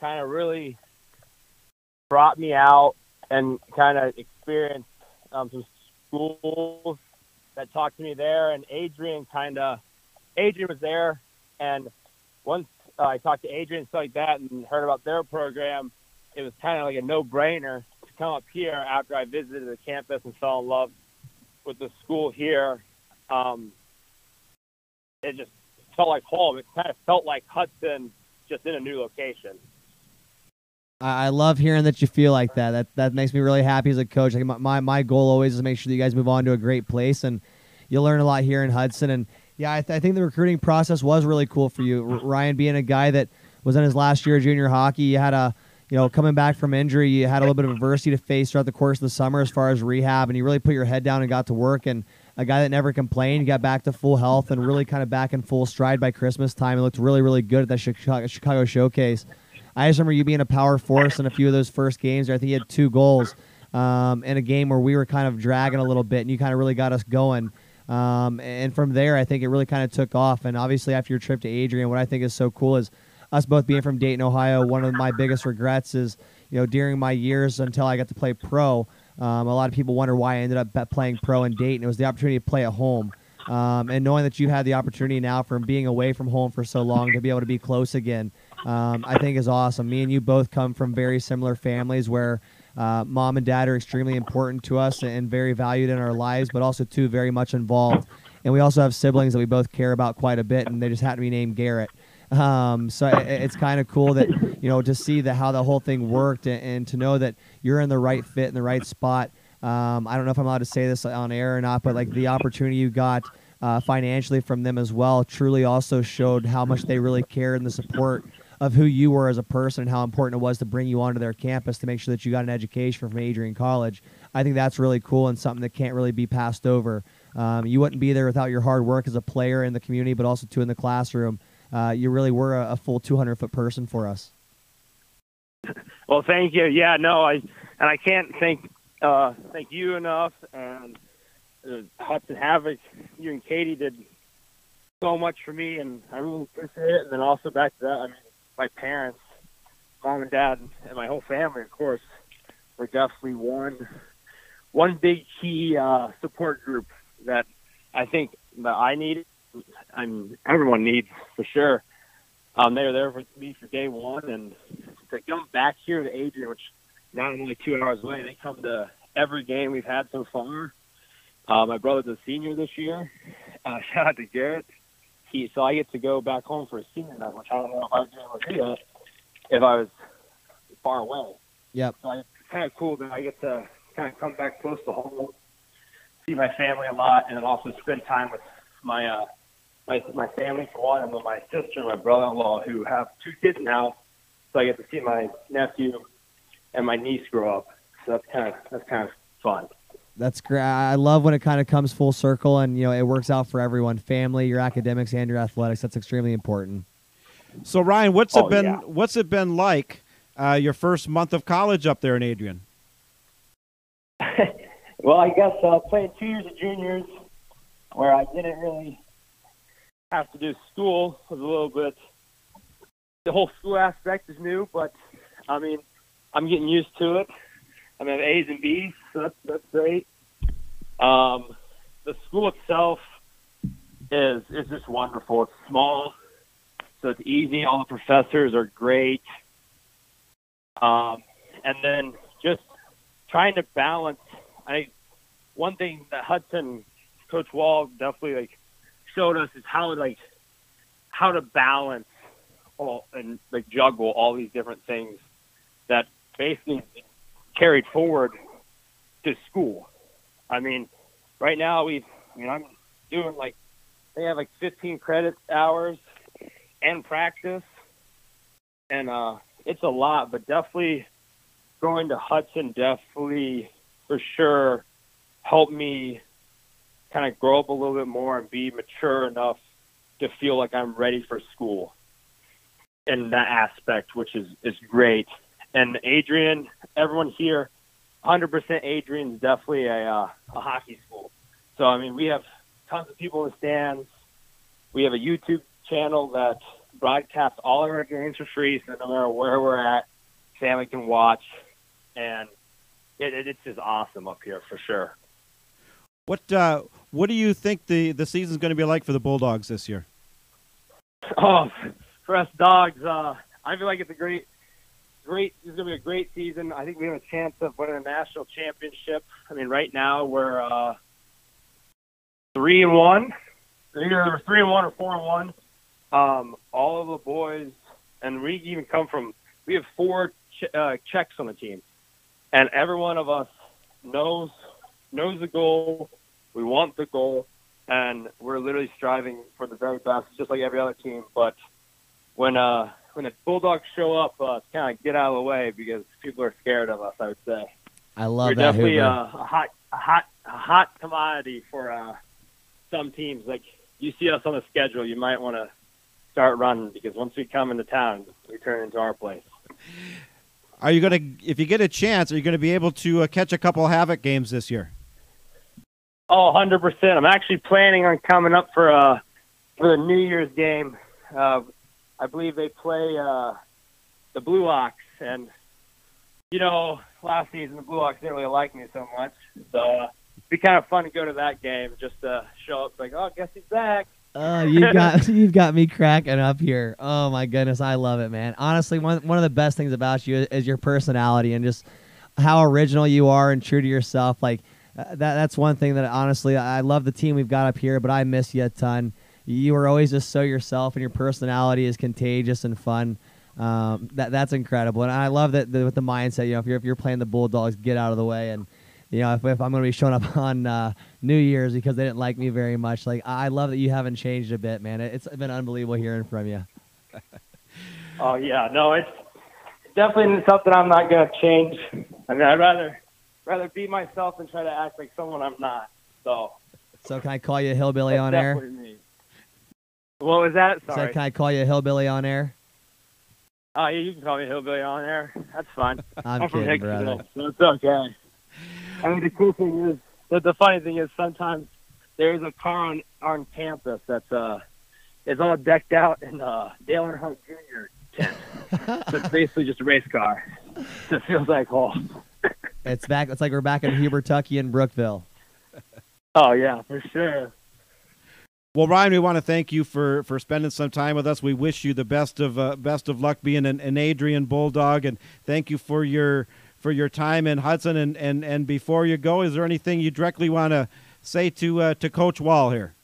kind of really brought me out and kind of experienced um, some schools that talked to me there. And Adrian kind of Adrian was there, and once uh, I talked to Adrian and stuff like that, and heard about their program, it was kind of like a no-brainer to come up here after I visited the campus and fell in love with the school here. Um, it just felt like home. It kind of felt like Hudson, just in a new location.
I love hearing that you feel like that. That that makes me really happy as a coach. Like my, my goal always is to make sure that you guys move on to a great place, and you'll learn a lot here in Hudson. And yeah, I, th- I think the recruiting process was really cool for you, R- Ryan, being a guy that was in his last year of junior hockey. You had a you know coming back from injury, you had a little bit of adversity to face throughout the course of the summer as far as rehab, and you really put your head down and got to work. And a guy that never complained, got back to full health and really kind of back in full stride by Christmas time. It looked really really good at that Chicago, Chicago showcase. I just remember you being a power force in a few of those first games. I think you had two goals. um, in a game where we were kind of dragging a little bit, and you kind of really got us going. Um, and from there, I think it really kind of took off. And obviously, after your trip to Adrian, what I think is so cool is us both being from Dayton, Ohio. One of my biggest regrets is, you know, during my years until I got to play pro, um, a lot of people wonder why I ended up playing pro in Dayton. It was the opportunity to play at home. Um, and knowing that you had the opportunity now from being away from home for so long to be able to be close again, um, I think is awesome. Me and you both come from very similar families where uh, mom and dad are extremely important to us and very valued in our lives, but also too very much involved. And we also have siblings that we both care about quite a bit, and they just happen to be named Garrett. Um, so it, it's kind of cool that you know to see the, how the whole thing worked and, and, to know that you're in the right fit in the right spot. Um, I don't know if I'm allowed to say this on air or not, but like the opportunity you got uh, financially from them as well truly also showed how much they really cared and the support of who you were as a person and how important it was to bring you onto their campus to make sure that you got an education from Adrian College. I think that's really cool and something that can't really be passed over. Um, you wouldn't be there without your hard work as a player in the community, but also too in the classroom. Uh, you really were a, a full 200 foot person for us.
Well, thank you. Yeah, no, I and I can't thank uh, thank you enough. And uh, Hudson Havoc, you and Katie did so much for me, and I really appreciate it. And then also back to that, I mean, my parents, mom and dad, and my whole family, of course, were definitely one one big key uh, support group that I think that I needed. I mean, everyone needs for sure. Um, they were there for me for day one, and to come back here to Adrian, which now I'm only two hours away. They come to every game we've had so far. Uh, my brother's a senior this year. Uh, shout out to Garrett. He, so I get to go back home for a senior night, which I don't know if I was able to do that if I was far away.
Yep.
So it's kind of cool that I get to kind of come back close to home, see my family a lot, and then also spend time with my uh, my my family for one, and with my sister and my brother-in-law who have two kids now. So I get to see my nephew and my niece grow up. So that's kind of that's kind of fun.
That's great. I love when it kind of comes full circle and you know it works out for everyone, family, your academics, and your athletics. That's extremely important.
So Ryan, what's
oh,
it been?
Yeah.
What's it been like uh, your first month of college up there in Adrian?
well, I guess uh, playing two years of juniors, where I didn't really have to do school, was a little bit. The whole school aspect is new, but I mean, I'm getting used to it. I mean, A's and B's, so that's that's great. Um, the school itself is is just wonderful. It's small, so it's easy. All the professors are great. Um, and then just trying to balance. I one thing that Hudson, Coach Wall definitely like showed us is how like how to balance all and like juggle all these different things that basically carried forward to school. I mean, right now we've, I mean, I'm doing like they have like 15 credit hours and practice, and uh, it's a lot. But definitely going to Hudson definitely for sure helped me kind of grow up a little bit more and be mature enough to feel like I'm ready for school in that aspect, which is is great. And Adrian, everyone here, 100% Adrian's definitely a uh, a hockey school. So I mean, we have tons of people in the stands. We have a YouTube channel that broadcasts all of our games for free, so no matter where we're at, family can watch, and it, it, it's just awesome up here for sure.
What uh, what do you think the the season's going to be like for the Bulldogs this year?
Oh, for us dogs, uh, I feel like it's a great, great. It's to be a great season. I think we have a chance of winning a national championship. I mean, right now we're uh, three and one. Either three and one or four and one. Um, all of the boys, and we even come from. We have four ch- uh, Czechs on the team, and every one of us knows knows the goal. We want the goal, and we're literally striving for the very best, just like every other team. But when uh when the Bulldogs show up, uh, kind of get out of the way because people are scared of us. I would say
I love
we're
that.
definitely uh, a hot, a hot, a hot commodity for uh, some teams. Like you see us on the schedule, you might want to start running because once we come into town, we turn into our place.
are you gonna if you get a chance? Are you gonna be able to uh, catch a couple Havoc games this year?
Oh, 100 percent. I'm actually planning on coming up for uh for the New Year's game. Uh, I believe they play uh, the Blue Ox, and you know, last season the Blue Ox didn't really like me so much, so uh, it'd be kind of fun to go to that game just to show up like, oh, guess he's back.
Oh, you've got you've got me cracking up here. Oh my goodness, I love it, man. Honestly, one one of the best things about you is your personality and just how original you are and true to yourself. Like uh, that that's one thing that honestly I love the team we've got up here, but I miss you a ton. You are always just so yourself, and your personality is contagious and fun. Um, that that's incredible, and I love that the, with the mindset. You know, if you're if you're playing the Bulldogs, get out of the way and you know, if, if I'm going to be showing up on uh, New Year's because they didn't like me very much, like I love that you haven't changed a bit, man. It's been unbelievable hearing from you.
oh yeah, no, it's definitely something I'm not going to change. I mean, I'd rather rather be myself than try to act like someone I'm not. So.
So can I call you a hillbilly on air?
Me. What was that? Sorry.
So can I call you a hillbilly on air?
Oh, yeah, you can call me a hillbilly on air. That's fine.
I'm,
I'm
kidding, brother.
So it's okay. I mean, the cool thing is, the, the funny thing is, sometimes there's a car on on campus that's uh is all decked out in uh Dale Earnhardt Jr. tent. so it's basically just a race car. So it feels like home.
it's back. It's like we're back in Hubertucky in Brookville.
Oh yeah, for sure.
Well, Ryan, we want to thank you for, for spending some time with us. We wish you the best of uh, best of luck being an, an Adrian Bulldog, and thank you for your for your time in Hudson. And, and, and before you go, is there anything you directly want to say to uh, to Coach Wall here?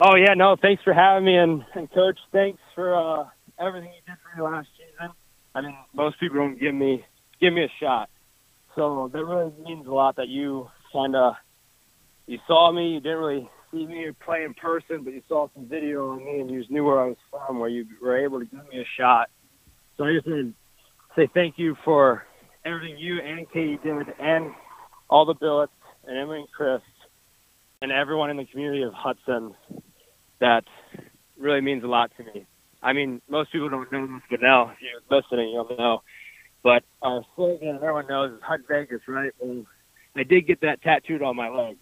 Oh yeah, no, thanks for having me, and, and Coach, thanks for uh, everything you did for me last season. I mean, most people don't give me give me a shot, so that really means a lot that you kind of you saw me. You didn't really see me play in person, but you saw some video on me, and you just knew where I was from, where you were able to give me a shot. So I just wanted say thank you for everything you and Katie did, and all the billets, and Emily and Chris, and everyone in the community of Hudson. That really means a lot to me. I mean, most people don't know this, but now if you're listening, you'll know. But our slogan, everyone knows, is Hud Vegas, right? And I did get that tattooed on my leg.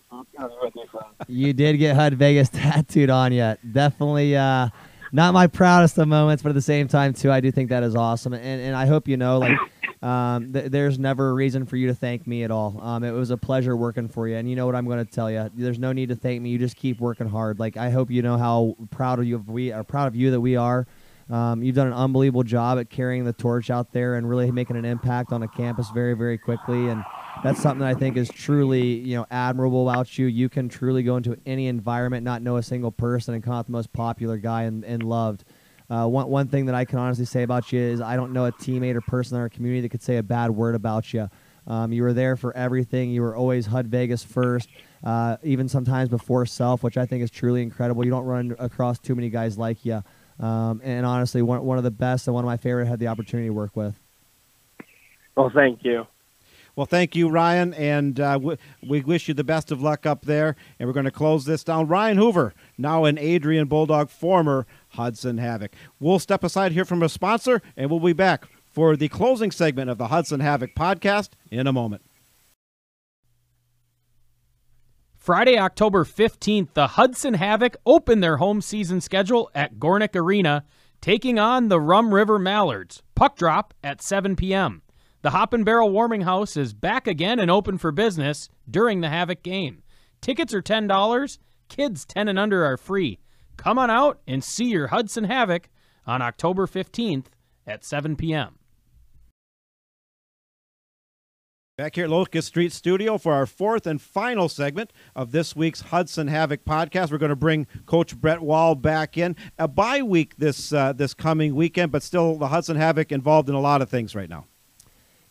you did get Hud Vegas tattooed on you. Definitely. Uh, not my proudest of moments, but at the same time too, I do think that is awesome, and and I hope you know like. Um, th- there's never a reason for you to thank me at all. Um, it was a pleasure working for you, and you know what I'm going to tell you. There's no need to thank me. You just keep working hard. Like I hope you know how proud of you we are proud of you that we are. Um, you've done an unbelievable job at carrying the torch out there and really making an impact on the campus very, very quickly. And that's something that I think is truly, you know, admirable about you. You can truly go into any environment, not know a single person, and come out the most popular guy and, and loved. Uh, one one thing that I can honestly say about you is I don't know a teammate or person in our community that could say a bad word about you. Um, you were there for everything. You were always HUD Vegas first, uh, even sometimes before self, which I think is truly incredible. You don't run across too many guys like you. Um, and honestly, one, one of the best and one of my favorite I had the opportunity to work with.
Well, thank you.
Well, thank you, Ryan, and uh, w- we wish you the best of luck up there. And we're going to close this down. Ryan Hoover, now an Adrian Bulldog, former Hudson Havoc. We'll step aside here from a sponsor, and we'll be back for the closing segment of the Hudson Havoc podcast in a moment.
Friday, October 15th, the Hudson Havoc open their home season schedule at Gornick Arena, taking on the Rum River Mallards. Puck drop at 7 p.m. The Hop and Barrel Warming House is back again and open for business during the Havoc game. Tickets are $10. Kids 10 and under are free. Come on out and see your Hudson Havoc on October 15th at 7 p.m.
Back here at Locust Street Studio for our fourth and final segment of this week's Hudson Havoc podcast. We're going to bring Coach Brett Wall back in. A bye week this uh, this coming weekend, but still the Hudson Havoc involved in a lot of things right now.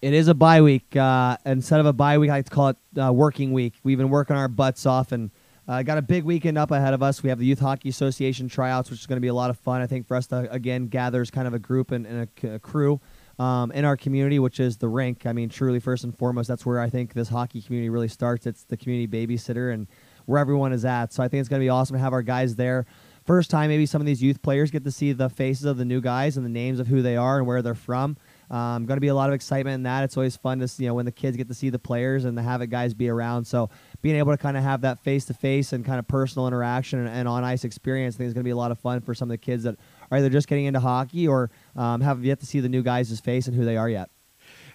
It is a bye week. Uh, instead of a bye week, I like to call it uh, working week. We've been working our butts off and uh, got a big weekend up ahead of us. We have the Youth Hockey Association tryouts, which is going to be a lot of fun. I think for us to again gather as kind of a group and, and a, a, crew um, in our community, which is the rink. I mean, truly, first and foremost, that's where I think this hockey community really starts. It's the community babysitter and where everyone is at. So I think it's going to be awesome to have our guys there. First time, maybe some of these youth players get to see the faces of the new guys and the names of who they are and where they're from. Um, going to be a lot of excitement in that. It's always fun to see, you know when the kids get to see the players and the Havoc guys be around. So being able to kind of have that face to face and kind of personal interaction and, and on ice experience, I think is going to be a lot of fun for some of the kids that are either just getting into hockey or um, have yet to see the new guys' face and who they are yet.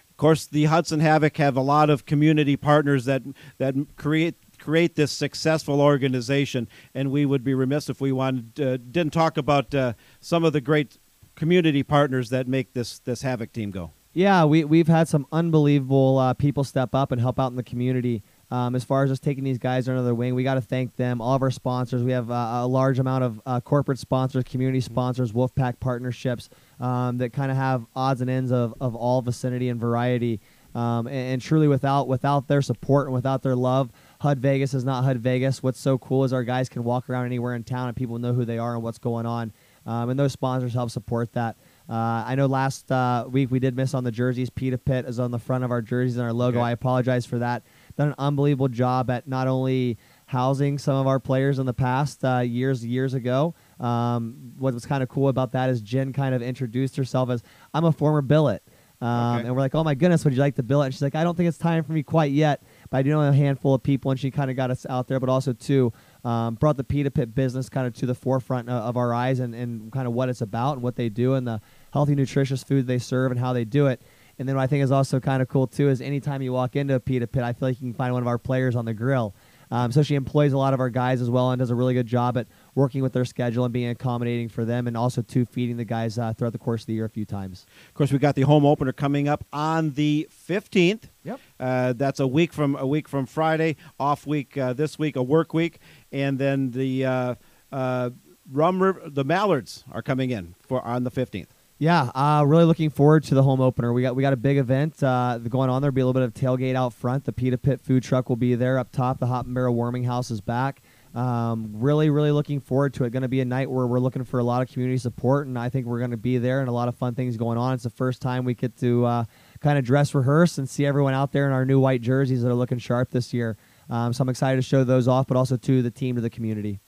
Of course, the Hudson Havoc have a lot of community partners that that create create this successful organization, and we would be remiss if we wanted uh, didn't talk about uh, some of the great community partners that make this this Havoc team go.
Yeah, we we've had some unbelievable uh, people step up and help out in the community. Um, as far as just taking these guys under their wing, we got to thank them. All of our sponsors, we have uh, a large amount of uh, corporate sponsors, community sponsors, Wolfpack partnerships um, that kind of have odds and ends of, of all vicinity and variety. Um, and, and, truly, without without their support and without their love, HUD Vegas is not HUD Vegas. What's so cool is our guys can walk around anywhere in town and people know who they are and what's going on. Um, and those sponsors help support that. Uh, I know last uh, week we did miss on the jerseys. Pita Pit is on the front of our jerseys and our logo. Okay. I apologize for that. Done an unbelievable job at not only housing some of our players in the past uh, years years ago. Um, what was kind of cool about that is Jen kind of introduced herself as I'm a former billet. Um, okay. And we're like, oh my goodness, would you like to billet? And she's like, I don't think it's time for me quite yet, but I do know a handful of people, and she kind of got us out there, but also too um, brought the Pita Pit business kind of to the forefront of, of our eyes and, and kind of what it's about and what they do and the healthy, nutritious food they serve and how they do it. And then what I think is also kind of cool too is anytime you walk into a pita pit, I feel like you can find one of our players on the grill. Um, so she employs a lot of our guys as well and does a really good job at working with their schedule and being accommodating for them, and also to feeding the guys uh, throughout the course of the year a few times.
Of course, we got the home opener coming up on the fifteenth.
Yep.
Uh, that's a week from a week from Friday. Off week uh, this week, a work week, and then the uh, uh, Rum River, the Mallards are coming in for on the fifteenth.
Yeah, uh, really looking forward to the home opener. We got we got a big event uh, going on. There'll be a little bit of tailgate out front. The Pita Pit food truck will be there up top. The Hop and Barrel Warming House is back. Um, really, really looking forward to it. Going to be a night where we're looking for a lot of community support, and I think we're going to be there and a lot of fun things going on. It's the first time we get to uh, kind of dress rehearse and see everyone out there in our new white jerseys that are looking sharp this year. Um, so I'm excited to show those off, but also to the team, to the community.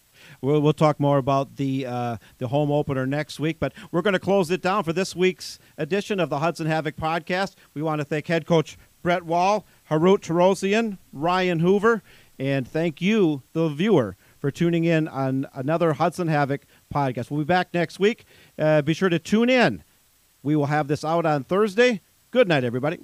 We'll, we'll talk more about the uh, the home opener next week, but we're going to close it down for this week's edition of the Hudson Havoc podcast. We want to thank head coach Brett Wall, Harout Torosian, Ryan Hoover, and thank you, the viewer, for tuning in on another Hudson Havoc podcast. We'll be back next week. Uh, be sure to tune in. We will have this out on Thursday. Good night, everybody.